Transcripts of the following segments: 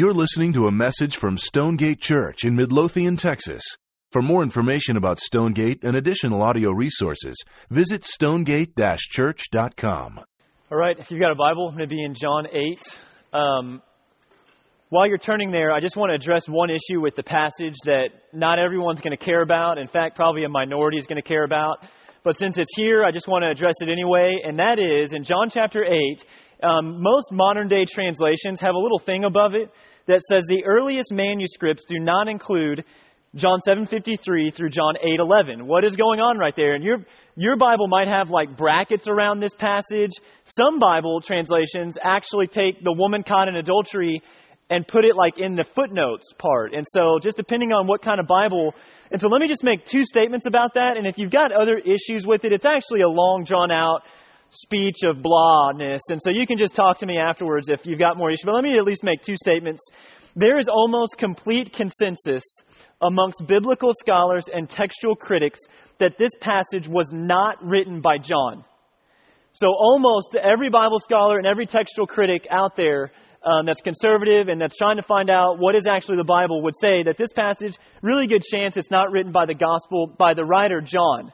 You're listening to a message from Stonegate Church in Midlothian, Texas. For more information about Stonegate and additional audio resources, visit stonegate-church.com. All right, if you've got a Bible, I'm going to be in John 8. Um, while you're turning there, I just want to address one issue with the passage that not everyone's going to care about. In fact, probably a minority is going to care about. But since it's here, I just want to address it anyway. And that is in John chapter 8, um, most modern day translations have a little thing above it that says the earliest manuscripts do not include John 7:53 through John 8:11. What is going on right there? And your your Bible might have like brackets around this passage. Some Bible translations actually take the woman caught in adultery and put it like in the footnotes part. And so just depending on what kind of Bible and so let me just make two statements about that and if you've got other issues with it, it's actually a long drawn out speech of blahness. And so you can just talk to me afterwards if you've got more issues. But let me at least make two statements. There is almost complete consensus amongst biblical scholars and textual critics that this passage was not written by John. So almost every Bible scholar and every textual critic out there um, that's conservative and that's trying to find out what is actually the Bible would say that this passage, really good chance it's not written by the gospel, by the writer John.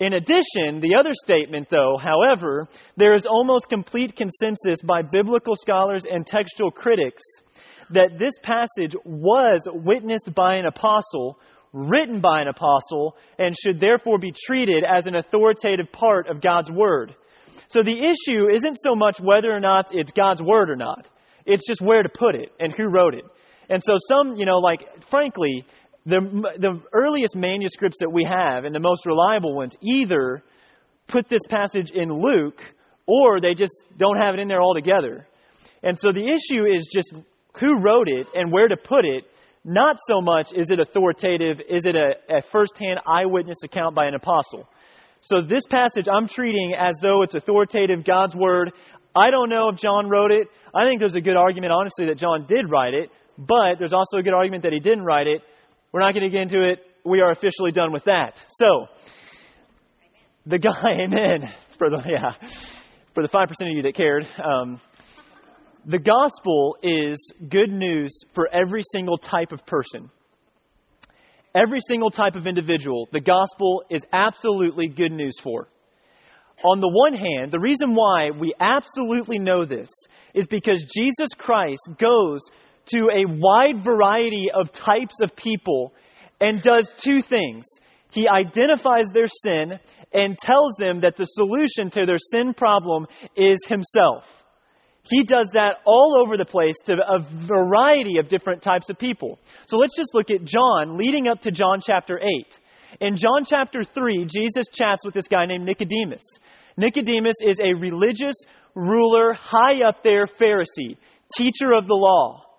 In addition, the other statement, though, however, there is almost complete consensus by biblical scholars and textual critics that this passage was witnessed by an apostle, written by an apostle, and should therefore be treated as an authoritative part of God's Word. So the issue isn't so much whether or not it's God's Word or not, it's just where to put it and who wrote it. And so some, you know, like, frankly, the, the earliest manuscripts that we have and the most reliable ones either put this passage in Luke or they just don't have it in there altogether. And so the issue is just who wrote it and where to put it, not so much is it authoritative, is it a, a first hand eyewitness account by an apostle. So this passage I'm treating as though it's authoritative, God's word. I don't know if John wrote it. I think there's a good argument, honestly, that John did write it, but there's also a good argument that he didn't write it. We're not going to get into it. We are officially done with that. So, the guy, amen, for the, yeah, for the 5% of you that cared. Um, the gospel is good news for every single type of person. Every single type of individual, the gospel is absolutely good news for. On the one hand, the reason why we absolutely know this is because Jesus Christ goes to a wide variety of types of people and does two things. He identifies their sin and tells them that the solution to their sin problem is Himself. He does that all over the place to a variety of different types of people. So let's just look at John leading up to John chapter 8. In John chapter 3, Jesus chats with this guy named Nicodemus. Nicodemus is a religious ruler, high up there Pharisee, teacher of the law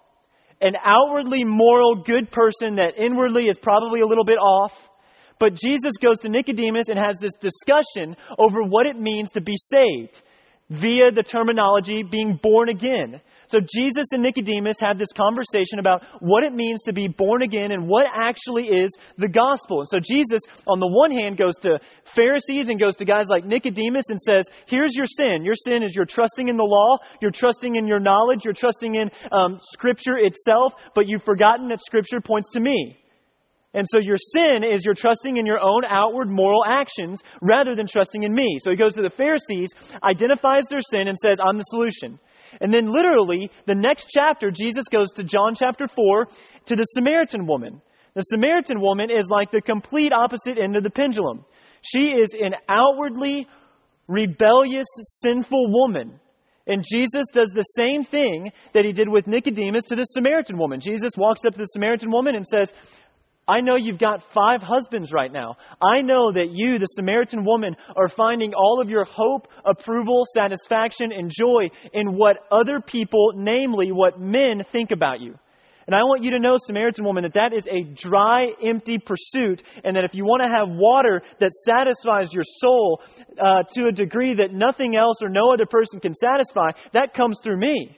an outwardly moral, good person that inwardly is probably a little bit off. But Jesus goes to Nicodemus and has this discussion over what it means to be saved via the terminology being born again. So Jesus and Nicodemus have this conversation about what it means to be born again and what actually is the gospel. And so Jesus, on the one hand, goes to Pharisees and goes to guys like Nicodemus and says, Here's your sin. Your sin is you're trusting in the law, you're trusting in your knowledge, you're trusting in um, Scripture itself, but you've forgotten that Scripture points to me. And so your sin is you're trusting in your own outward moral actions rather than trusting in me. So he goes to the Pharisees, identifies their sin, and says, I'm the solution. And then, literally, the next chapter, Jesus goes to John chapter 4 to the Samaritan woman. The Samaritan woman is like the complete opposite end of the pendulum. She is an outwardly rebellious, sinful woman. And Jesus does the same thing that he did with Nicodemus to the Samaritan woman. Jesus walks up to the Samaritan woman and says, I know you've got five husbands right now. I know that you, the Samaritan woman, are finding all of your hope, approval, satisfaction, and joy in what other people, namely what men, think about you. And I want you to know, Samaritan woman, that that is a dry, empty pursuit, and that if you want to have water that satisfies your soul uh, to a degree that nothing else or no other person can satisfy, that comes through me.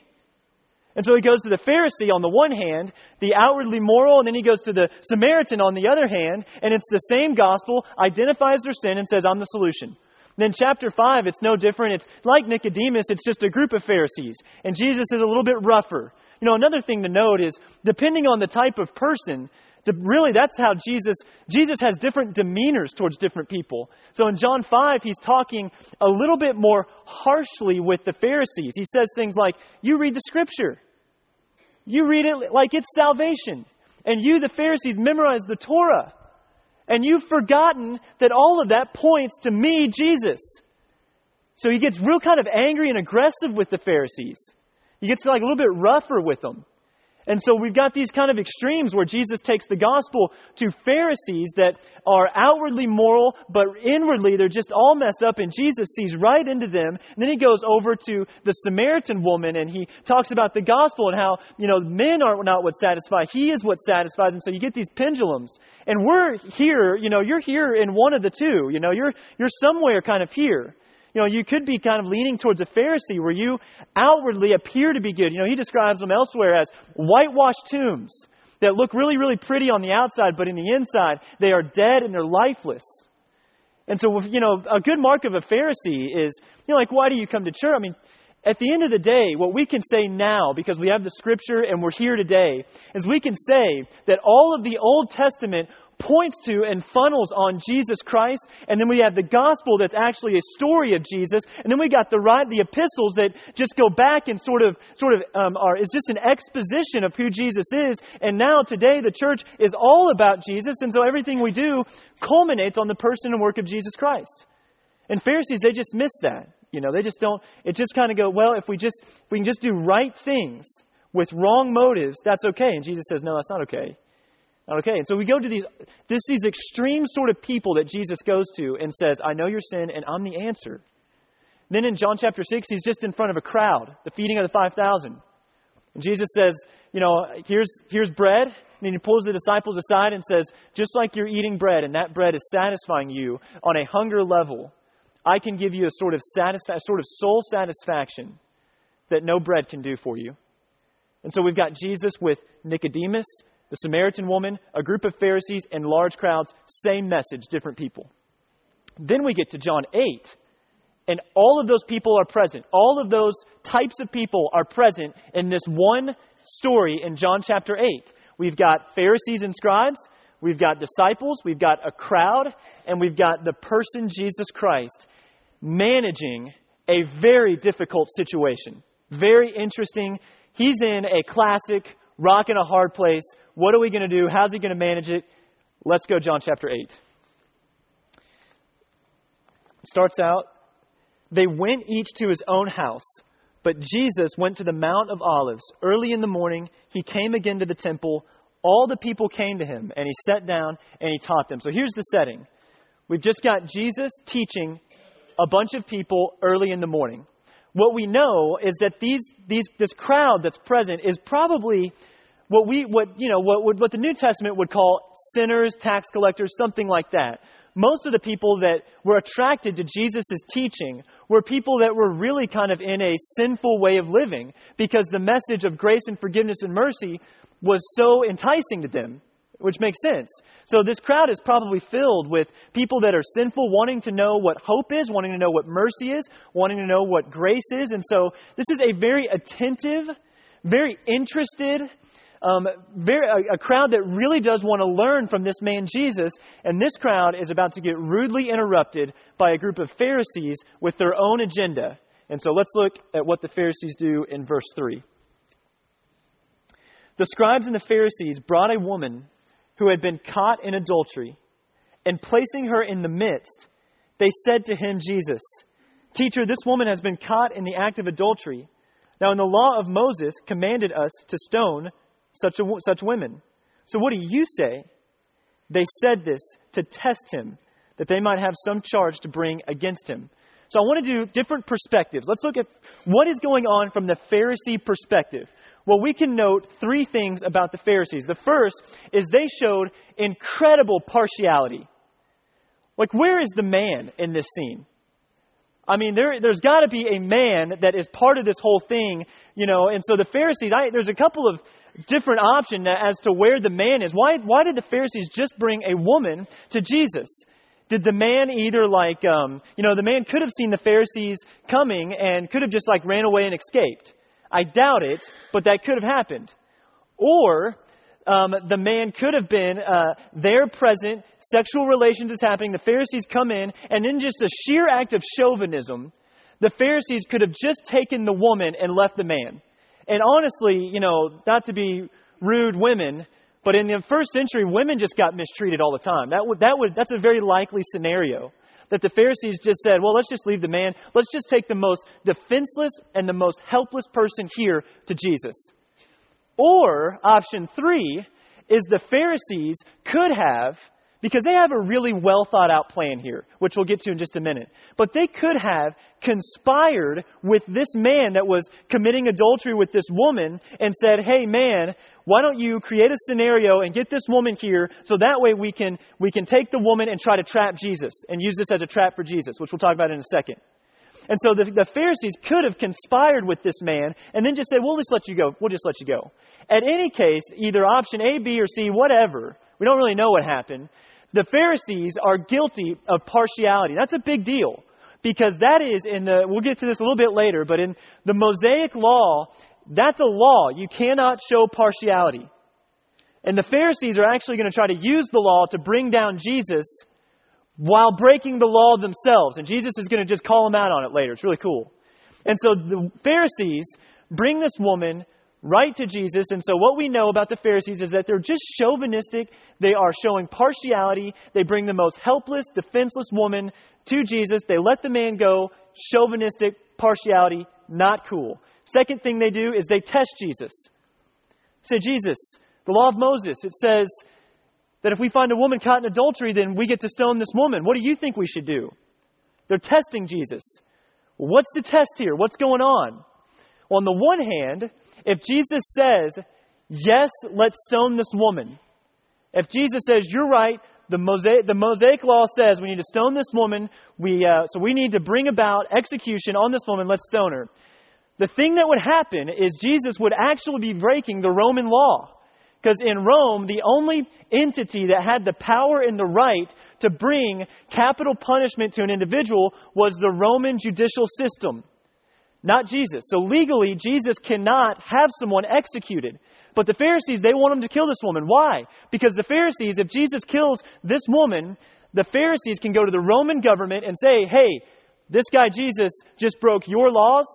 And so he goes to the Pharisee on the one hand, the outwardly moral, and then he goes to the Samaritan on the other hand, and it's the same gospel, identifies their sin, and says, I'm the solution. Then, chapter 5, it's no different. It's like Nicodemus, it's just a group of Pharisees. And Jesus is a little bit rougher. You know, another thing to note is depending on the type of person, really that's how Jesus Jesus has different demeanors towards different people. So in John 5, he's talking a little bit more harshly with the Pharisees. He says things like, "You read the scripture. You read it like it's salvation. And you the Pharisees memorize the Torah. And you've forgotten that all of that points to me, Jesus." So he gets real kind of angry and aggressive with the Pharisees. He gets like a little bit rougher with them. And so we've got these kind of extremes where Jesus takes the gospel to Pharisees that are outwardly moral, but inwardly they're just all messed up, and Jesus sees right into them. And then he goes over to the Samaritan woman and he talks about the gospel and how, you know, men are not what satisfy, he is what satisfies. And so you get these pendulums. And we're here, you know, you're here in one of the two. You know, you're, you're somewhere kind of here. You know, you could be kind of leaning towards a Pharisee where you outwardly appear to be good. You know, he describes them elsewhere as whitewashed tombs that look really, really pretty on the outside, but in the inside, they are dead and they're lifeless. And so, you know, a good mark of a Pharisee is, you know, like, why do you come to church? I mean, at the end of the day, what we can say now, because we have the scripture and we're here today, is we can say that all of the Old Testament points to and funnels on Jesus Christ. And then we have the gospel that's actually a story of Jesus. And then we got the right, the epistles that just go back and sort of, sort of, um, are, is just an exposition of who Jesus is. And now today the church is all about Jesus. And so everything we do culminates on the person and work of Jesus Christ. And Pharisees, they just miss that. You know, they just don't, it just kind of go, well, if we just, if we can just do right things with wrong motives, that's okay. And Jesus says, no, that's not okay. Okay, and so we go to these, this, these extreme sort of people that Jesus goes to and says, I know your sin and I'm the answer. Then in John chapter 6, he's just in front of a crowd, the feeding of the 5,000. And Jesus says, You know, here's, here's bread. And he pulls the disciples aside and says, Just like you're eating bread and that bread is satisfying you on a hunger level, I can give you a sort of, satisfa- sort of soul satisfaction that no bread can do for you. And so we've got Jesus with Nicodemus the Samaritan woman, a group of Pharisees, and large crowds, same message, different people. Then we get to John 8, and all of those people are present. All of those types of people are present in this one story in John chapter 8. We've got Pharisees and scribes, we've got disciples, we've got a crowd, and we've got the person Jesus Christ managing a very difficult situation. Very interesting. He's in a classic rock in a hard place what are we going to do? How's he going to manage it? Let's go, John chapter 8. It starts out They went each to his own house, but Jesus went to the Mount of Olives. Early in the morning, he came again to the temple. All the people came to him, and he sat down and he taught them. So here's the setting we've just got Jesus teaching a bunch of people early in the morning. What we know is that these, these, this crowd that's present is probably what we what you know what what the New Testament would call sinners, tax collectors, something like that. Most of the people that were attracted to Jesus' teaching were people that were really kind of in a sinful way of living because the message of grace and forgiveness and mercy was so enticing to them, which makes sense. So this crowd is probably filled with people that are sinful, wanting to know what hope is, wanting to know what mercy is, wanting to know what grace is. And so this is a very attentive, very interested, um, very, a, a crowd that really does want to learn from this man Jesus, and this crowd is about to get rudely interrupted by a group of Pharisees with their own agenda. And so let's look at what the Pharisees do in verse 3. The scribes and the Pharisees brought a woman who had been caught in adultery, and placing her in the midst, they said to him, Jesus, Teacher, this woman has been caught in the act of adultery. Now, in the law of Moses, commanded us to stone such, a, such women. So what do you say? They said this to test him, that they might have some charge to bring against him. So I want to do different perspectives. Let's look at what is going on from the Pharisee perspective. Well, we can note three things about the Pharisees. The first is they showed incredible partiality. Like, where is the man in this scene? I mean, there, there's got to be a man that is part of this whole thing, you know. And so the Pharisees, I, there's a couple of different option as to where the man is. Why, why did the Pharisees just bring a woman to Jesus? Did the man either like, um, you know, the man could have seen the Pharisees coming and could have just like ran away and escaped. I doubt it, but that could have happened. Or um, the man could have been uh, there present, sexual relations is happening, the Pharisees come in, and in just a sheer act of chauvinism, the Pharisees could have just taken the woman and left the man. And honestly, you know, not to be rude women, but in the first century, women just got mistreated all the time. That would, that would, that's a very likely scenario. That the Pharisees just said, well, let's just leave the man. Let's just take the most defenseless and the most helpless person here to Jesus. Or option three is the Pharisees could have, because they have a really well thought out plan here, which we'll get to in just a minute, but they could have conspired with this man that was committing adultery with this woman and said, hey man, why don't you create a scenario and get this woman here so that way we can, we can take the woman and try to trap Jesus and use this as a trap for Jesus, which we'll talk about in a second. And so the, the Pharisees could have conspired with this man and then just said, We'll just let you go. We'll just let you go. At any case, either option A, B, or C, whatever, we don't really know what happened. The Pharisees are guilty of partiality. That's a big deal because that is in the, we'll get to this a little bit later, but in the Mosaic law, that's a law. You cannot show partiality. And the Pharisees are actually going to try to use the law to bring down Jesus while breaking the law themselves. And Jesus is going to just call them out on it later. It's really cool. And so the Pharisees bring this woman right to Jesus. And so what we know about the Pharisees is that they're just chauvinistic. They are showing partiality. They bring the most helpless, defenseless woman to Jesus. They let the man go. Chauvinistic, partiality, not cool. Second thing they do is they test Jesus. Say, Jesus, the law of Moses, it says that if we find a woman caught in adultery, then we get to stone this woman. What do you think we should do? They're testing Jesus. what's the test here? What's going on? Well, on the one hand, if Jesus says, yes, let's stone this woman, if Jesus says, you're right, the Mosaic, the Mosaic law says we need to stone this woman, we, uh, so we need to bring about execution on this woman, let's stone her. The thing that would happen is Jesus would actually be breaking the Roman law. Because in Rome, the only entity that had the power and the right to bring capital punishment to an individual was the Roman judicial system, not Jesus. So legally, Jesus cannot have someone executed. But the Pharisees, they want him to kill this woman. Why? Because the Pharisees, if Jesus kills this woman, the Pharisees can go to the Roman government and say, hey, this guy Jesus just broke your laws.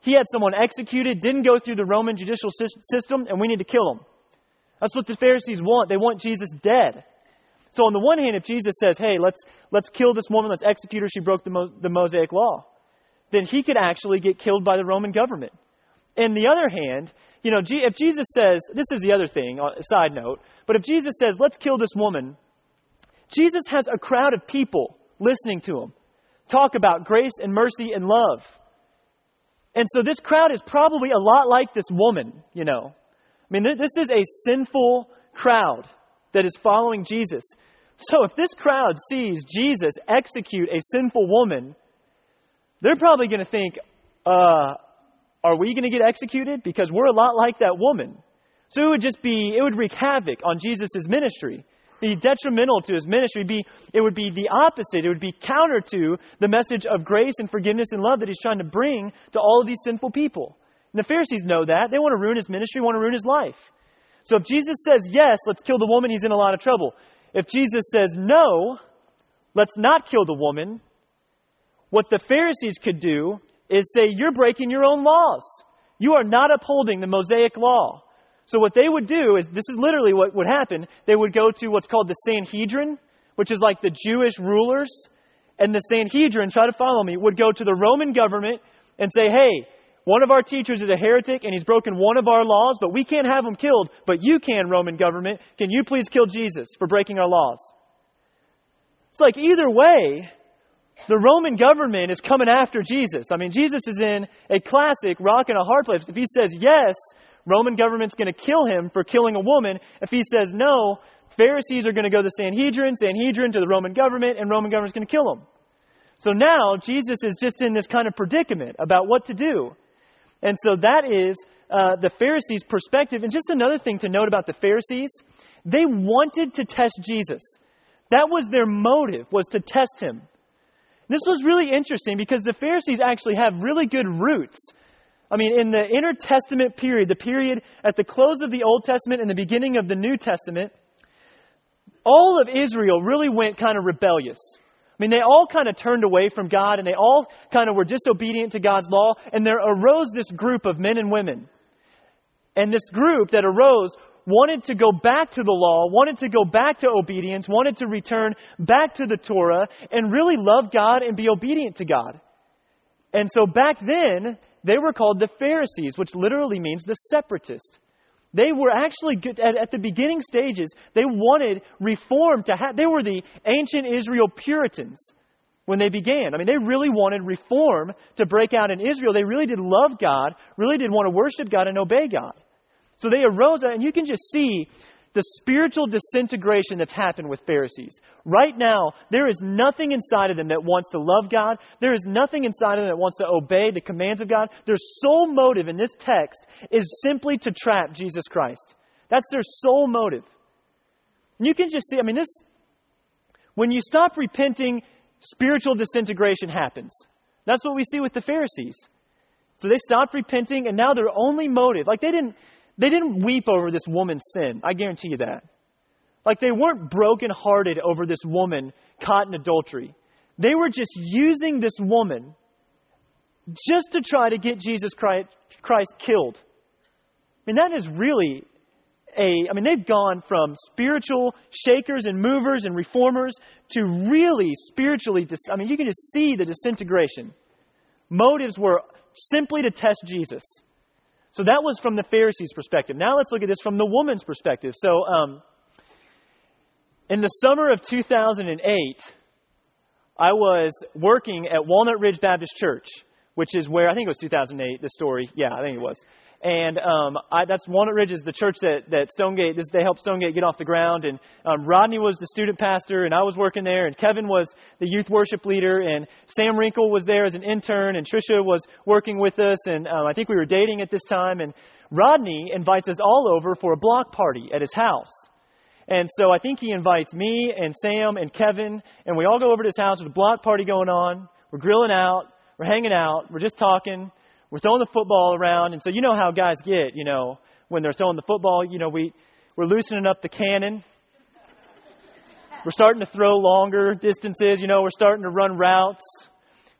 He had someone executed, didn't go through the Roman judicial system, and we need to kill him. That's what the Pharisees want. They want Jesus dead. So on the one hand, if Jesus says, hey, let's, let's kill this woman, let's execute her, she broke the, Mo- the Mosaic law, then he could actually get killed by the Roman government. On the other hand, you know, if Jesus says, this is the other thing, uh, side note, but if Jesus says, let's kill this woman, Jesus has a crowd of people listening to him talk about grace and mercy and love. And so this crowd is probably a lot like this woman, you know. I mean, this is a sinful crowd that is following Jesus. So if this crowd sees Jesus execute a sinful woman, they're probably going to think, uh, are we going to get executed? Because we're a lot like that woman. So it would just be, it would wreak havoc on Jesus' ministry, be detrimental to his ministry. Be, it would be the opposite. It would be counter to the message of grace and forgiveness and love that he's trying to bring to all of these sinful people. And the Pharisees know that. They want to ruin his ministry, want to ruin his life. So if Jesus says yes, let's kill the woman, he's in a lot of trouble. If Jesus says no, let's not kill the woman, what the Pharisees could do is say, You're breaking your own laws. You are not upholding the Mosaic law. So what they would do is this is literally what would happen. They would go to what's called the Sanhedrin, which is like the Jewish rulers, and the Sanhedrin, try to follow me, would go to the Roman government and say, Hey, one of our teachers is a heretic and he's broken one of our laws, but we can't have him killed. But you can, Roman government. Can you please kill Jesus for breaking our laws? It's like either way, the Roman government is coming after Jesus. I mean, Jesus is in a classic rock and a hard place. If he says yes, Roman government's going to kill him for killing a woman. If he says no, Pharisees are going to go to Sanhedrin, Sanhedrin to the Roman government, and Roman government's going to kill him. So now Jesus is just in this kind of predicament about what to do. And so that is uh, the Pharisees' perspective. And just another thing to note about the Pharisees, they wanted to test Jesus. That was their motive, was to test him. This was really interesting because the Pharisees actually have really good roots. I mean, in the intertestament period, the period at the close of the Old Testament and the beginning of the New Testament, all of Israel really went kind of rebellious. I mean, they all kind of turned away from God and they all kind of were disobedient to God's law, and there arose this group of men and women. And this group that arose wanted to go back to the law, wanted to go back to obedience, wanted to return back to the Torah, and really love God and be obedient to God. And so back then, they were called the Pharisees, which literally means the separatist. They were actually, at, at the beginning stages, they wanted reform to have, they were the ancient Israel Puritans when they began. I mean, they really wanted reform to break out in Israel. They really did love God, really did want to worship God and obey God. So they arose, and you can just see the spiritual disintegration that's happened with Pharisees. Right now, there is nothing inside of them that wants to love God. There is nothing inside of them that wants to obey the commands of God. Their sole motive in this text is simply to trap Jesus Christ. That's their sole motive. And you can just see, I mean, this, when you stop repenting, spiritual disintegration happens. That's what we see with the Pharisees. So they stopped repenting, and now their only motive, like they didn't, they didn't weep over this woman's sin. I guarantee you that. Like they weren't brokenhearted over this woman caught in adultery. They were just using this woman just to try to get Jesus Christ, killed. I mean, that is really a, I mean, they've gone from spiritual shakers and movers and reformers to really spiritually, I mean, you can just see the disintegration. Motives were simply to test Jesus. So that was from the Pharisees' perspective. Now let's look at this from the woman's perspective. So, um, in the summer of 2008, I was working at Walnut Ridge Baptist Church, which is where I think it was 2008. The story, yeah, I think it was. And um, I, that's Walnut Ridge is the church that, that Stonegate, this, they helped Stonegate get off the ground. And um, Rodney was the student pastor, and I was working there, and Kevin was the youth worship leader, and Sam Wrinkle was there as an intern, and Trisha was working with us, and um, I think we were dating at this time. And Rodney invites us all over for a block party at his house. And so I think he invites me and Sam and Kevin, and we all go over to his house with a block party going on. We're grilling out, we're hanging out, we're just talking. We're throwing the football around, and so you know how guys get, you know, when they're throwing the football, you know, we, we're loosening up the cannon. We're starting to throw longer distances, you know, we're starting to run routes,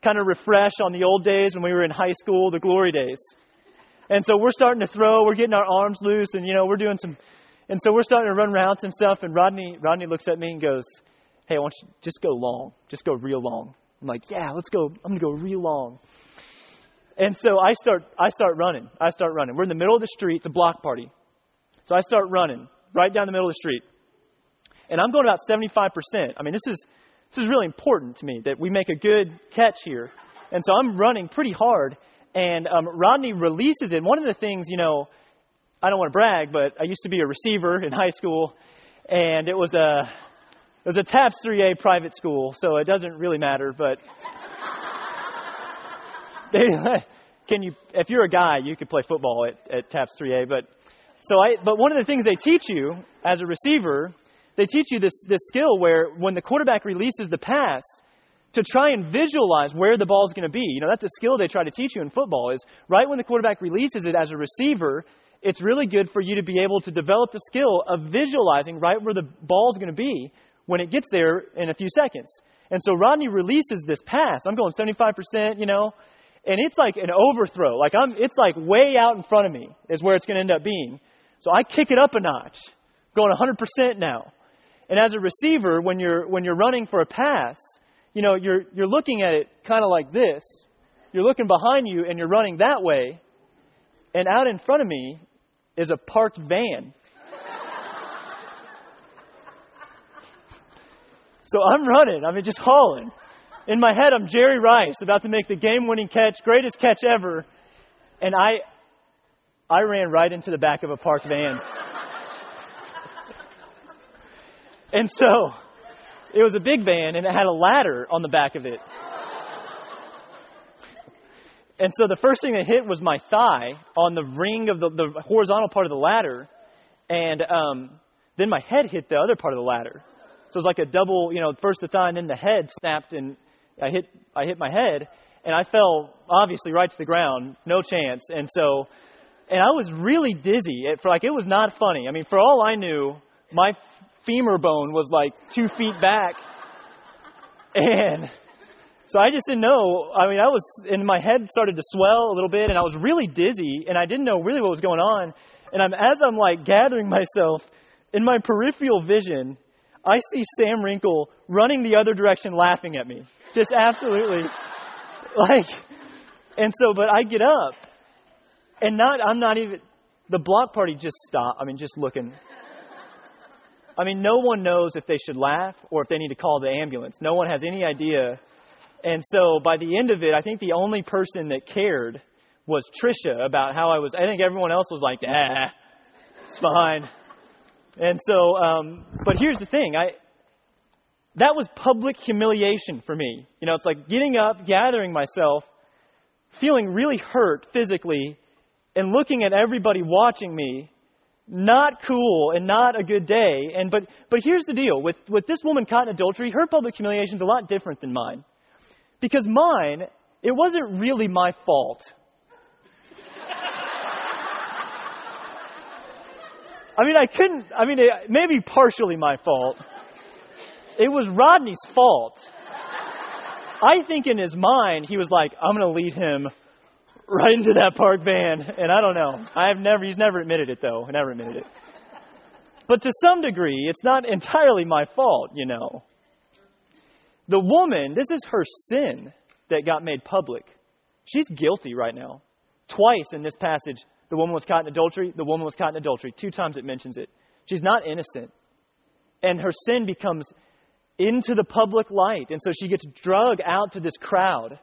kind of refresh on the old days when we were in high school, the glory days. And so we're starting to throw, we're getting our arms loose, and, you know, we're doing some, and so we're starting to run routes and stuff, and Rodney, Rodney looks at me and goes, Hey, I want you to just go long, just go real long. I'm like, Yeah, let's go, I'm going to go real long. And so I start, I start running. I start running. We're in the middle of the street. It's a block party. So I start running right down the middle of the street. And I'm going about 75%. I mean, this is, this is really important to me that we make a good catch here. And so I'm running pretty hard. And um, Rodney releases it. One of the things, you know, I don't want to brag, but I used to be a receiver in high school. And it was a, it was a TAPPS 3A private school, so it doesn't really matter. But they, can you, if you're a guy, you could play football at, at TAPPS 3A. But so I, but one of the things they teach you as a receiver, they teach you this this skill where when the quarterback releases the pass, to try and visualize where the ball is going to be. You know, that's a skill they try to teach you in football. Is right when the quarterback releases it as a receiver, it's really good for you to be able to develop the skill of visualizing right where the ball is going to be when it gets there in a few seconds. And so Rodney releases this pass. I'm going 75%, you know, and it's like an overthrow. Like I'm, it's like way out in front of me is where it's going to end up being. So I kick it up a notch, going 100% now. And as a receiver, when you're when you're running for a pass, you know you're you're looking at it kind of like this. You're looking behind you and you're running that way, and out in front of me is a parked van. so I'm running. I mean, just hauling. In my head, I'm Jerry Rice about to make the game winning catch, greatest catch ever. And I, I ran right into the back of a parked van. and so it was a big van and it had a ladder on the back of it. And so the first thing that hit was my thigh on the ring of the, the horizontal part of the ladder. And um, then my head hit the other part of the ladder. So it was like a double, you know, first the thigh and then the head snapped and I hit I hit my head, and I fell obviously right to the ground, no chance. And so, and I was really dizzy. It, for like it was not funny. I mean, for all I knew, my femur bone was like two feet back, and so I just didn't know. I mean, I was, and my head started to swell a little bit, and I was really dizzy, and I didn't know really what was going on. And I'm, as I'm like gathering myself, in my peripheral vision, I see Sam Wrinkle running the other direction, laughing at me. Just absolutely, like, and so, but I get up, and not, I'm not even, the block party just stopped. I mean, just looking. I mean, no one knows if they should laugh or if they need to call the ambulance. No one has any idea and so by the end of it, I think the only person that cared was Trisha about how I was. I think everyone else was like, ah, it's fine. And so, um, but here's the thing, I that was public humiliation for me. You know, it's like getting up, gathering myself, feeling really hurt physically, and looking at everybody watching me. Not cool and not a good day. And but but here's the deal with with this woman caught in adultery, her public humiliation is a lot different than mine. Because mine, it wasn't really my fault. I mean, I couldn't, I mean, it, maybe partially my fault. It was Rodney's fault. I think in his mind, he was like, I'm going to lead him right into that park van. And I don't know. I have never, he's never admitted it though. Never admitted it. But to some degree, it's not entirely my fault, you know. The woman, this is her sin that got made public. She's guilty right now. Twice in this passage, the woman was caught in adultery, the woman was caught in adultery. Two times it mentions it. She's not innocent. And her sin becomes into the public light. And so she gets drug out to this crowd.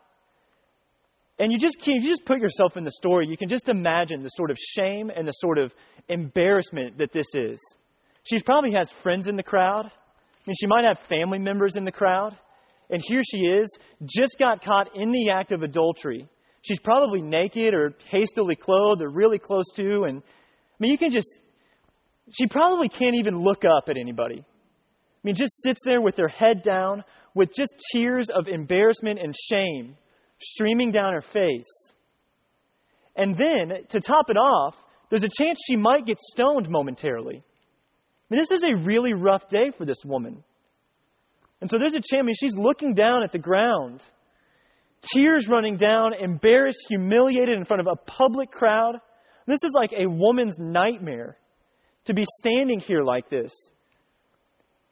And you just can you just put yourself in the story, you can just imagine the sort of shame and the sort of embarrassment that this is. She probably has friends in the crowd. I mean, she might have family members in the crowd. And here she is, just got caught in the act of adultery. She's probably naked or hastily clothed or really close to. And I mean, you can just, she probably can't even look up at anybody. I mean, just sits there with her head down, with just tears of embarrassment and shame streaming down her face. And then, to top it off, there's a chance she might get stoned momentarily. I mean, this is a really rough day for this woman. And so there's a champion. She's looking down at the ground, tears running down, embarrassed, humiliated in front of a public crowd. This is like a woman's nightmare to be standing here like this.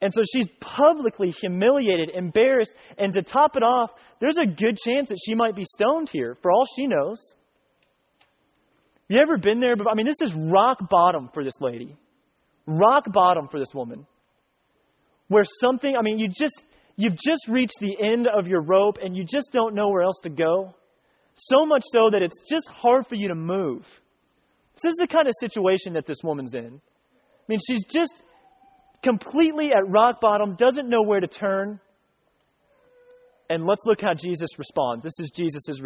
And so she's publicly humiliated, embarrassed, and to top it off, there's a good chance that she might be stoned here, for all she knows. You ever been there? I mean, this is rock bottom for this lady. Rock bottom for this woman where something, I mean, you just, you've just reached the end of your rope and you just don't know where else to go. So much so that it's just hard for you to move. This is the kind of situation that this woman's in. I mean, she's just completely at rock bottom, doesn't know where to turn. And let's look how Jesus responds. This is Jesus'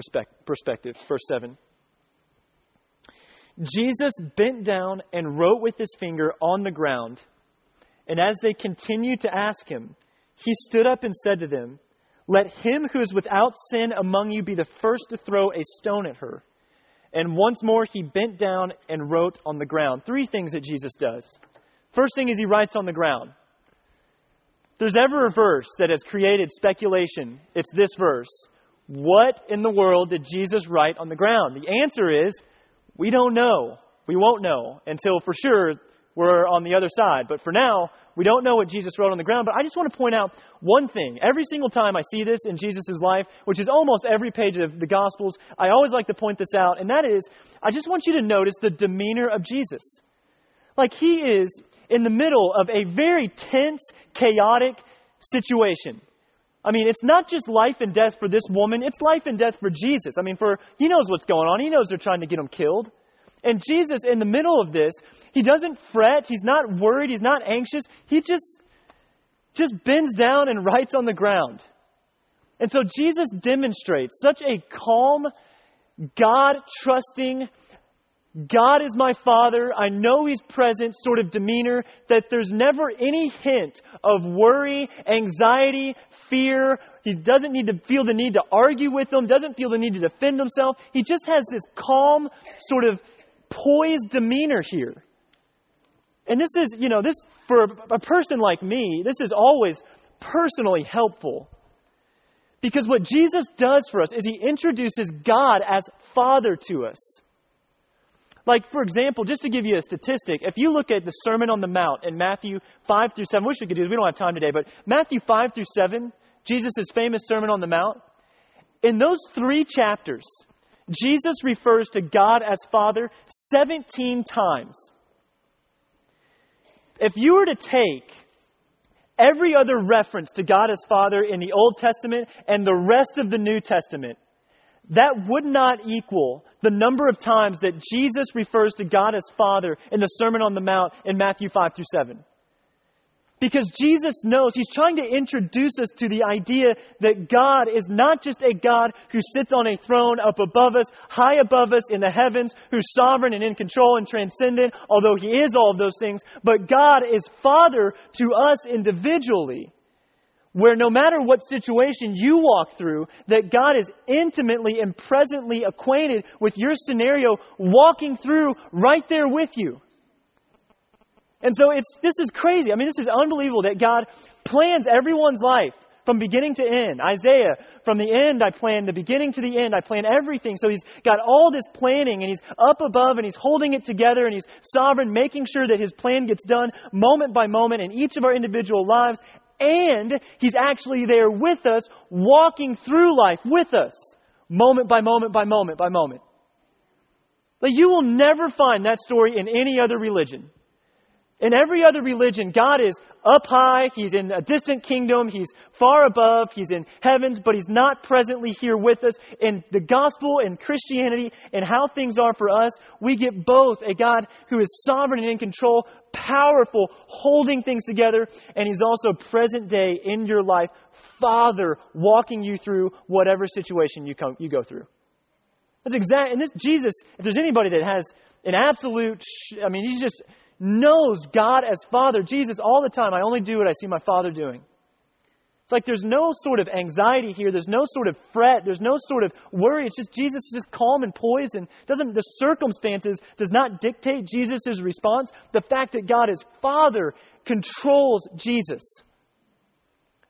perspective, verse 7. Jesus bent down and wrote with his finger on the ground. And as they continued to ask him, he stood up and said to them, Let him who is without sin among you be the first to throw a stone at her. And once more he bent down and wrote on the ground. Three things that Jesus does. First thing is he writes on the ground. If there's ever a verse that has created speculation, it's this verse. What in the world did Jesus write on the ground? The answer is we don't know. We won't know until for sure we're on the other side. But for now, we don't know what Jesus wrote on the ground. But I just want to point out one thing. Every single time I see this in Jesus' life, which is almost every page of the Gospels, I always like to point this out. And that is, I just want you to notice the demeanor of Jesus. Like he is in the middle of a very tense, chaotic situation. I mean, it's not just life and death for this woman, it's life and death for Jesus. I mean, for he knows what's going on. He knows they're trying to get him killed. And Jesus, in the middle of this, he doesn't fret. He's not worried. He's not anxious. He just, just bends down and writes on the ground. And so Jesus demonstrates such a calm, God trusting, God is my Father, I know He's present sort of demeanor that there's never any hint of worry, anxiety, fear, He doesn't need to feel the need to argue with them, doesn't feel the need to defend himself. He just has this calm, sort of poised demeanor here. And this is, you know, this, for a person like me, this is always personally helpful. Because what Jesus does for us is he introduces God as Father to us. Like, for example, just to give you a statistic, if you look at the Sermon on the Mount in Matthew 5 through 7, wish we could do this, we don't have time today, but Matthew 5 through 7, Jesus' famous Sermon on the Mount, in those three chapters, Jesus refers to God as Father 17 times. If you were to take every other reference to God as Father in the Old Testament and the rest of the New Testament, that would not equal the number of times that Jesus refers to God as Father in the Sermon on the Mount in Matthew 5 through 7. Because Jesus knows, He's trying to introduce us to the idea that God is not just a God who sits on a throne up above us, high above us in the heavens, who's sovereign and in control and transcendent, although He is all of those things, but God is Father to us individually. Where no matter what situation you walk through, that God is intimately and presently acquainted with your scenario, walking through right there with you. And so it's, this is crazy. I mean, this is unbelievable that God plans everyone's life from beginning to end. Isaiah, from the end I plan, the beginning to the end, I plan everything. So he's got all this planning and he's up above and he's holding it together and he's sovereign, making sure that his plan gets done moment by moment in each of our individual lives. And he's actually there with us, walking through life with us, moment by moment by moment by moment. Like you will never find that story in any other religion. In every other religion, God is up high, He's in a distant kingdom, He's far above, He's in heavens, but He's not presently here with us. In the gospel and Christianity and how things are for us, we get both a God who is sovereign and in control, powerful, holding things together, and He's also present day in your life, Father, walking you through whatever situation you, come, you go through. That's exact, and this Jesus, if there's anybody that has an absolute, I mean, He just knows God as Father. Jesus, all the time, I only do what I see my Father doing. It's like there's no sort of anxiety here. There's no sort of fret. There's no sort of worry. It's just Jesus is just calm and poised and doesn't the circumstances does not dictate Jesus' response. The fact that God is Father controls Jesus.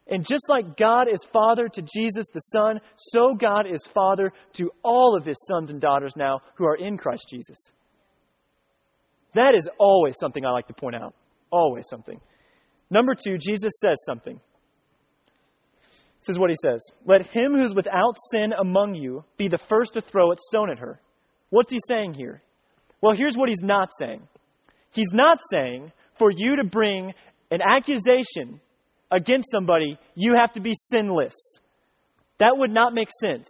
And just like God is Father to Jesus the Son, so God is Father to all of his sons and daughters now who are in Christ Jesus. That is always something I like to point out. Always something. Number two, Jesus says something. This is what he says Let him who's without sin among you be the first to throw a stone at her. What's he saying here? Well, here's what he's not saying. He's not saying for you to bring an accusation against somebody, you have to be sinless. That would not make sense.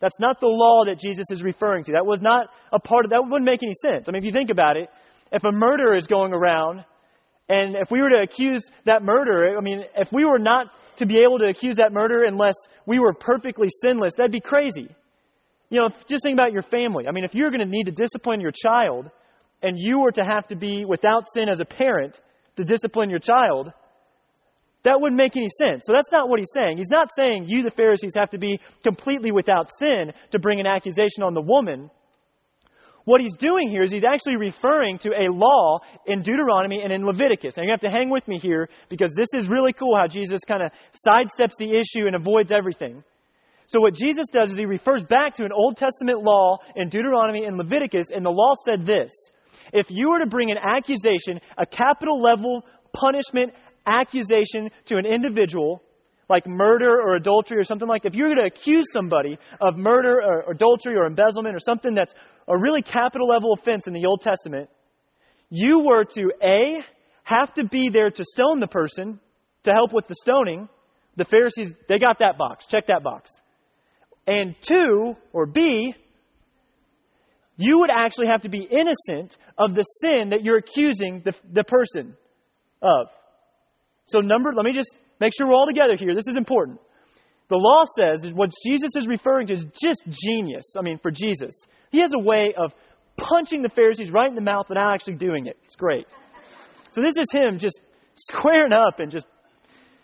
That's not the law that Jesus is referring to. That was not a part of that wouldn't make any sense. I mean, if you think about it, if a murderer is going around, and if we were to accuse that murderer, I mean, if we were not to be able to accuse that murder unless we were perfectly sinless, that'd be crazy. You know, just think about your family. I mean, if you're going to need to discipline your child, and you were to have to be without sin as a parent to discipline your child, that wouldn't make any sense. So that's not what he's saying. He's not saying you, the Pharisees, have to be completely without sin to bring an accusation on the woman. What he's doing here is he's actually referring to a law in Deuteronomy and in Leviticus. Now you have to hang with me here because this is really cool how Jesus kind of sidesteps the issue and avoids everything. So what Jesus does is he refers back to an Old Testament law in Deuteronomy and Leviticus, and the law said this. If you were to bring an accusation, a capital level punishment accusation to an individual, like murder or adultery or something like if you're going to accuse somebody of murder or adultery or embezzlement or something that's a really capital level offense in the Old Testament, you were to A, have to be there to stone the person to help with the stoning. The Pharisees, they got that box. Check that box. And two, or B, you would actually have to be innocent of the sin that you're accusing the, the person of. So, number, let me just make sure we're all together here. This is important. The law says that what Jesus is referring to is just genius. I mean, for Jesus. He has a way of punching the Pharisees right in the mouth without actually doing it. It's great. So this is him just squaring up and just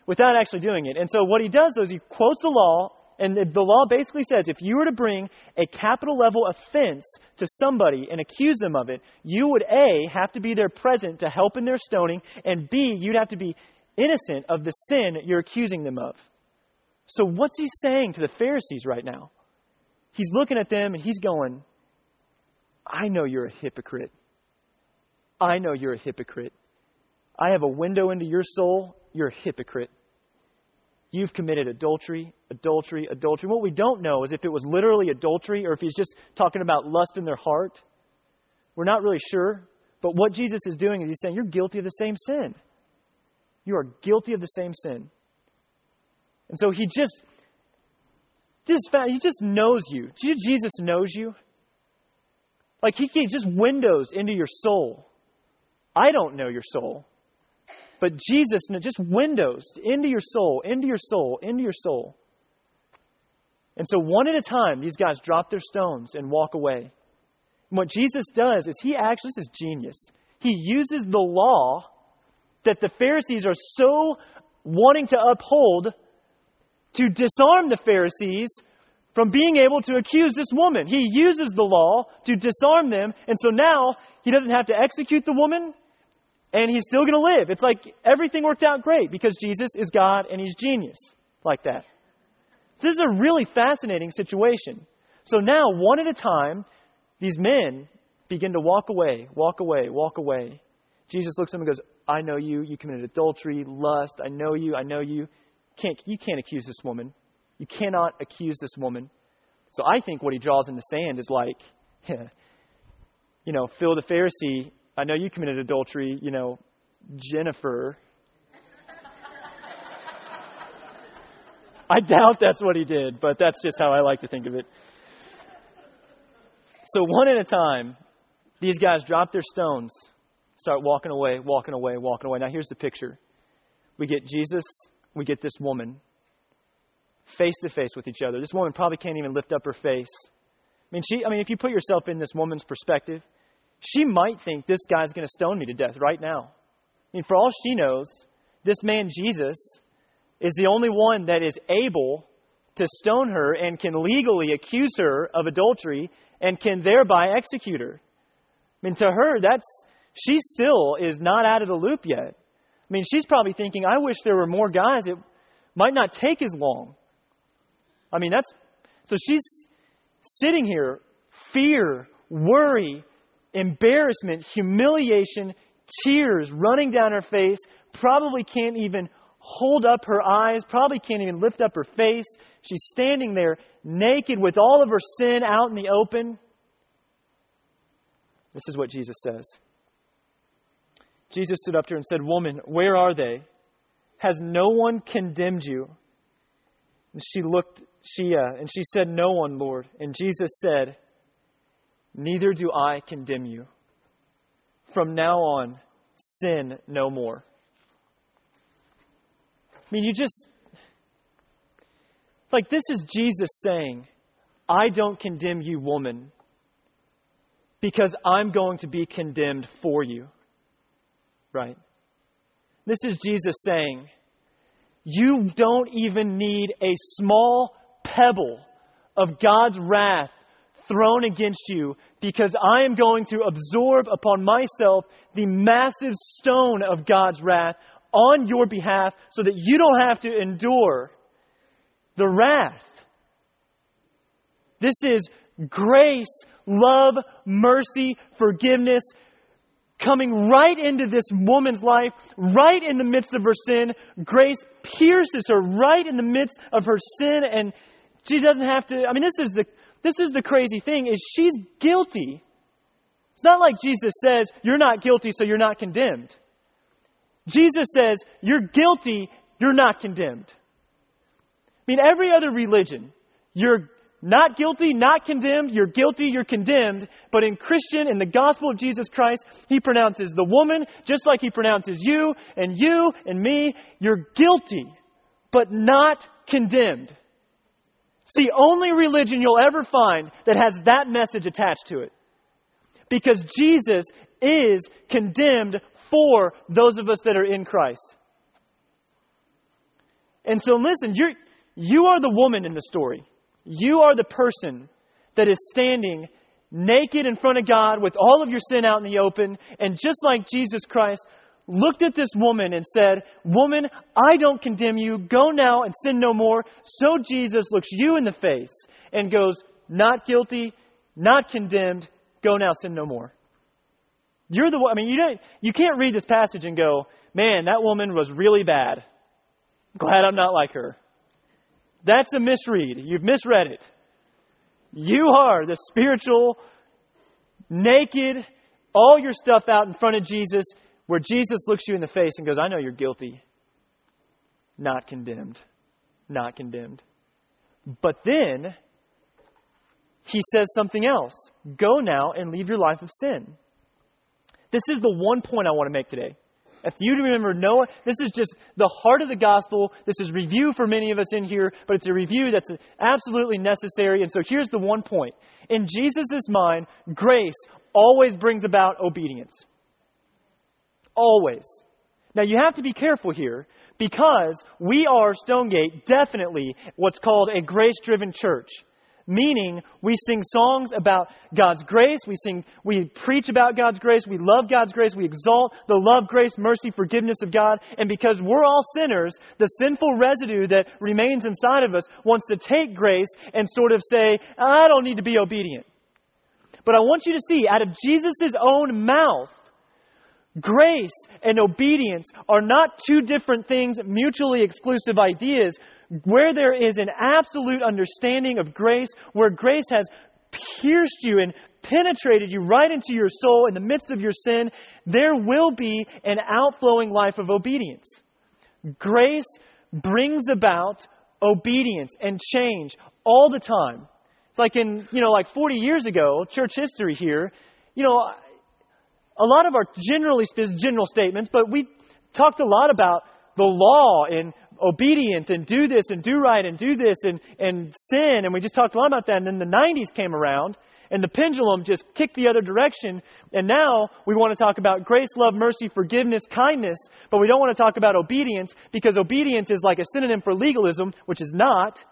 without actually doing it. And so what he does is he quotes the law, and the law basically says if you were to bring a capital level offense to somebody and accuse them of it, you would A, have to be there present to help in their stoning, and B, you'd have to be innocent of the sin you're accusing them of. So what's he saying to the Pharisees right now? He's looking at them and he's going, I know you're a hypocrite. I know you're a hypocrite. I have a window into your soul. You're a hypocrite. You've committed adultery, adultery, adultery. What we don't know is if it was literally adultery or if he's just talking about lust in their heart. We're not really sure. But what Jesus is doing is he's saying, You're guilty of the same sin. You are guilty of the same sin. And so he just, just he just knows you. Jesus knows you. Like he just windows into your soul. I don't know your soul. But Jesus just windows into your soul, into your soul, into your soul. And so, one at a time, these guys drop their stones and walk away. And what Jesus does is he actually, this is genius. He uses the law that the Pharisees are so wanting to uphold to disarm the Pharisees from being able to accuse this woman. He uses the law to disarm them, and so now he doesn't have to execute the woman, and he's still going to live. It's like everything worked out great because Jesus is God and he's genius like that. This is a really fascinating situation. So now, one at a time, these men begin to walk away, walk away, walk away. Jesus looks at them and goes, I know you. You committed adultery, lust. I know you. I know you. Can't, you can't accuse this woman. You cannot accuse this woman. So I think what he draws in the sand is like, you know, Phil the Pharisee, I know you committed adultery, you know, Jennifer. I doubt that's what he did, but that's just how I like to think of it. So, one at a time, these guys drop their stones, start walking away, walking away, walking away. Now, here's the picture we get Jesus, we get this woman face to face with each other. This woman probably can't even lift up her face. I mean, she, I mean, if you put yourself in this woman's perspective, she might think this guy's going to stone me to death right now. I mean, for all she knows, this man Jesus is the only one that is able to stone her and can legally accuse her of adultery and can thereby execute her. I mean, to her, that's she still is not out of the loop yet. I mean, she's probably thinking, I wish there were more guys. It might not take as long. I mean, that's so she's sitting here, fear, worry, embarrassment, humiliation, tears running down her face, probably can't even hold up her eyes, probably can't even lift up her face. She's standing there naked with all of her sin out in the open. This is what Jesus says. Jesus stood up to her and said, Woman, where are they? Has no one condemned you? And she looked she, uh, and she said, No one, Lord. And Jesus said, Neither do I condemn you. From now on, sin no more. I mean, you just, like, this is Jesus saying, I don't condemn you, woman, because I'm going to be condemned for you. Right? This is Jesus saying, You don't even need a small pebble of God's wrath thrown against you because I am going to absorb upon myself the massive stone of God's wrath on your behalf so that you don't have to endure the wrath. This is grace, love, mercy, forgiveness coming right into this woman's life, right in the midst of her sin. Grace pierces her right in the midst of her sin and she doesn't have to. I mean, this is the this is the crazy thing is she's guilty. It's not like Jesus says you're not guilty, so you're not condemned. Jesus says you're guilty, you're not condemned. I mean, every other religion, you're not guilty, not condemned, you're guilty, you're condemned. But in Christian, in the gospel of Jesus Christ, he pronounces the woman just like he pronounces you and you and me. You're guilty, but not condemned. It's the only religion you'll ever find that has that message attached to it. Because Jesus is condemned for those of us that are in Christ. And so listen, you're, you are the woman in the story. You are the person that is standing naked in front of God with all of your sin out in the open. And just like Jesus Christ looked at this woman and said, Woman, I don't condemn you. Go now and sin no more. So Jesus looks you in the face and goes, Not guilty, not condemned. Go now, sin no more. You're the one, I mean, you don't you can't read this passage and go, Man, that woman was really bad. Glad I'm not like her. That's a misread. You've misread it. You are the spiritual, naked, all your stuff out in front of Jesus, where Jesus looks you in the face and goes, I know you're guilty. Not condemned. Not condemned. But then, he says something else Go now and leave your life of sin. This is the one point I want to make today. If you remember Noah, this is just the heart of the gospel. This is review for many of us in here, but it's a review that's absolutely necessary. And so here's the one point. In Jesus' mind, grace always brings about obedience. Always. Now you have to be careful here because we are Stonegate definitely what's called a grace driven church meaning we sing songs about God's grace, we sing we preach about God's grace, we love God's grace, we exalt the love, grace, mercy, forgiveness of God, and because we're all sinners, the sinful residue that remains inside of us wants to take grace and sort of say, I don't need to be obedient. But I want you to see out of Jesus' own mouth Grace and obedience are not two different things, mutually exclusive ideas. Where there is an absolute understanding of grace, where grace has pierced you and penetrated you right into your soul in the midst of your sin, there will be an outflowing life of obedience. Grace brings about obedience and change all the time. It's like in, you know, like 40 years ago, church history here, you know, a lot of our generally general statements, but we talked a lot about the law and obedience and do this and do right and do this and, and sin. And we just talked a lot about that. And then the 90s came around and the pendulum just kicked the other direction. And now we want to talk about grace, love, mercy, forgiveness, kindness, but we don't want to talk about obedience because obedience is like a synonym for legalism, which is not.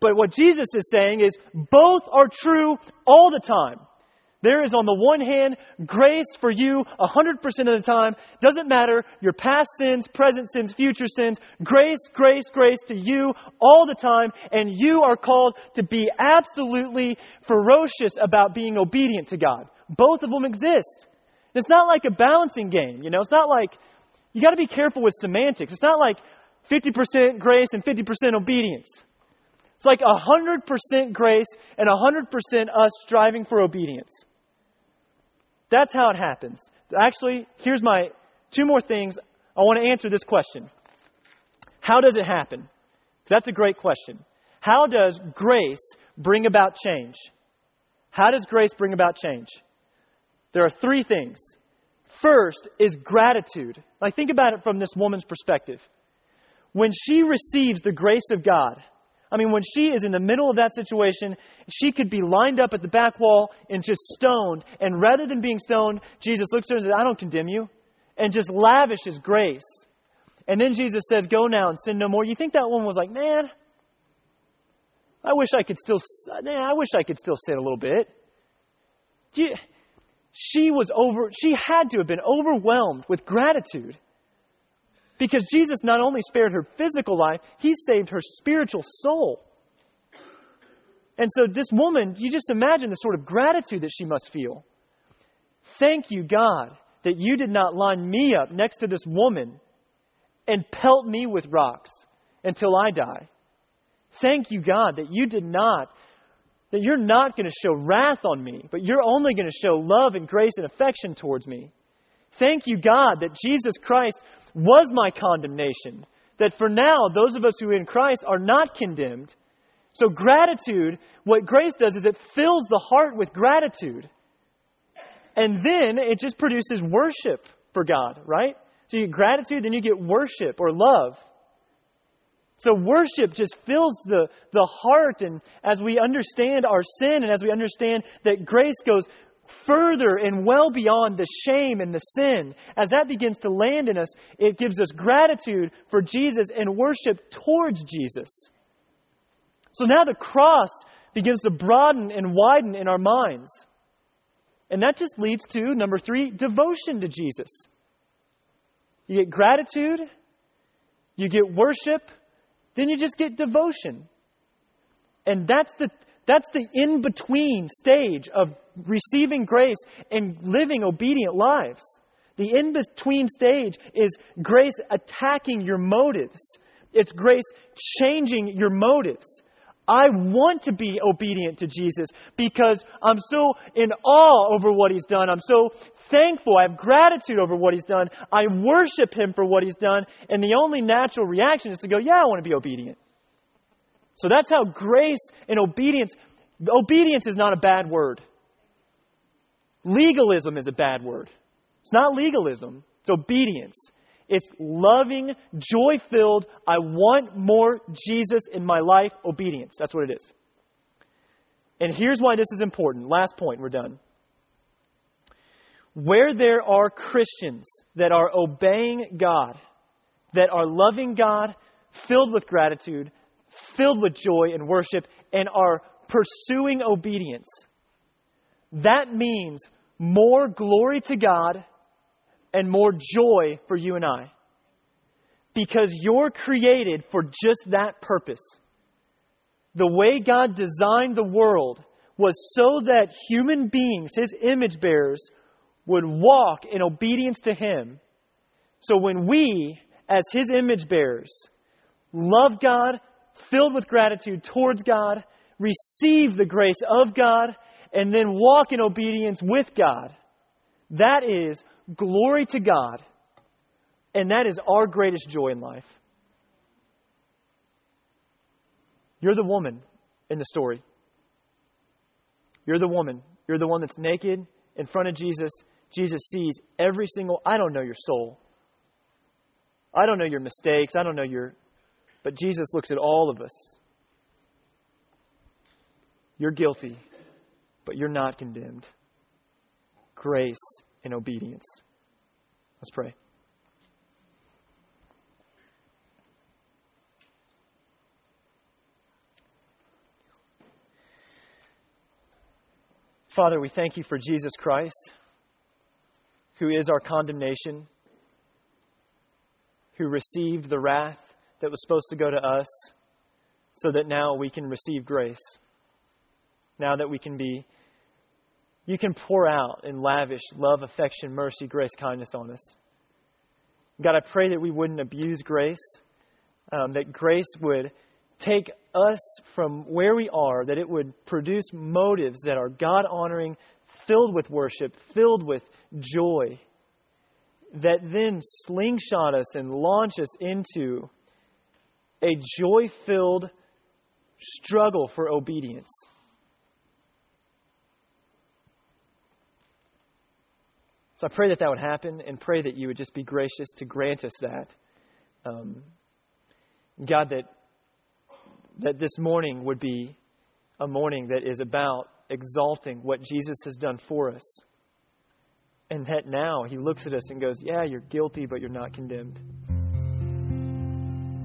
But what Jesus is saying is both are true all the time. There is, on the one hand, grace for you 100% of the time. Doesn't matter your past sins, present sins, future sins. Grace, grace, grace to you all the time. And you are called to be absolutely ferocious about being obedient to God. Both of them exist. It's not like a balancing game, you know? It's not like, you got to be careful with semantics. It's not like 50% grace and 50% obedience. It's like 100% grace and 100% us striving for obedience. That's how it happens. Actually, here's my two more things. I want to answer this question How does it happen? That's a great question. How does grace bring about change? How does grace bring about change? There are three things. First is gratitude. Like, think about it from this woman's perspective. When she receives the grace of God, I mean, when she is in the middle of that situation, she could be lined up at the back wall and just stoned. And rather than being stoned, Jesus looks at her and says, I don't condemn you, and just lavishes grace. And then Jesus says, Go now and sin no more. You think that woman was like, Man, I wish I could still, man, I wish I could still sin a little bit. She was over, she had to have been overwhelmed with gratitude. Because Jesus not only spared her physical life, he saved her spiritual soul. And so, this woman, you just imagine the sort of gratitude that she must feel. Thank you, God, that you did not line me up next to this woman and pelt me with rocks until I die. Thank you, God, that you did not, that you're not going to show wrath on me, but you're only going to show love and grace and affection towards me. Thank you, God, that Jesus Christ was my condemnation. That for now, those of us who are in Christ are not condemned. So, gratitude, what grace does is it fills the heart with gratitude. And then it just produces worship for God, right? So, you get gratitude, then you get worship or love. So, worship just fills the, the heart. And as we understand our sin and as we understand that grace goes further and well beyond the shame and the sin, as that begins to land in us, it gives us gratitude for Jesus and worship towards Jesus. So now the cross begins to broaden and widen in our minds. And that just leads to, number three, devotion to Jesus. You get gratitude, you get worship, then you just get devotion. And that's the, that's the in between stage of receiving grace and living obedient lives. The in between stage is grace attacking your motives, it's grace changing your motives. I want to be obedient to Jesus because I'm so in awe over what he's done. I'm so thankful. I have gratitude over what he's done. I worship him for what he's done. And the only natural reaction is to go, yeah, I want to be obedient. So that's how grace and obedience, obedience is not a bad word. Legalism is a bad word. It's not legalism, it's obedience. It's loving, joy filled, I want more Jesus in my life obedience. That's what it is. And here's why this is important. Last point, we're done. Where there are Christians that are obeying God, that are loving God, filled with gratitude, filled with joy and worship, and are pursuing obedience, that means more glory to God and more joy for you and I. Because you're created for just that purpose. The way God designed the world was so that human beings, His image bearers, would walk in obedience to Him. So when we, as His image bearers, love God, filled with gratitude towards God, receive the grace of God, and then walk in obedience with God, that is glory to God, and that is our greatest joy in life. You're the woman in the story. You're the woman. You're the one that's naked in front of Jesus. Jesus sees every single, I don't know your soul. I don't know your mistakes. I don't know your, but Jesus looks at all of us. You're guilty, but you're not condemned. Grace and obedience. Let's pray. Father, we thank you for Jesus Christ, who is our condemnation, who received the wrath that was supposed to go to us, so that now we can receive grace. Now that we can be you can pour out and lavish love, affection, mercy, grace, kindness on us. God, I pray that we wouldn't abuse grace, um, that grace would take us from where we are, that it would produce motives that are God honoring, filled with worship, filled with joy, that then slingshot us and launch us into a joy filled struggle for obedience. So I pray that that would happen and pray that you would just be gracious to grant us that. Um, God, that, that this morning would be a morning that is about exalting what Jesus has done for us. And that now he looks at us and goes, Yeah, you're guilty, but you're not condemned.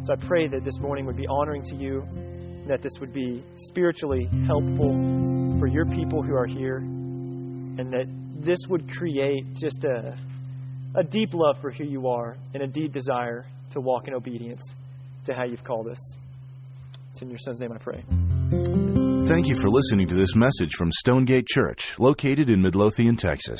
So I pray that this morning would be honoring to you, that this would be spiritually helpful for your people who are here, and that this would create just a, a deep love for who you are and a deep desire to walk in obedience to how you've called us. It's in your son's name I pray. Thank you for listening to this message from Stonegate Church, located in Midlothian, Texas.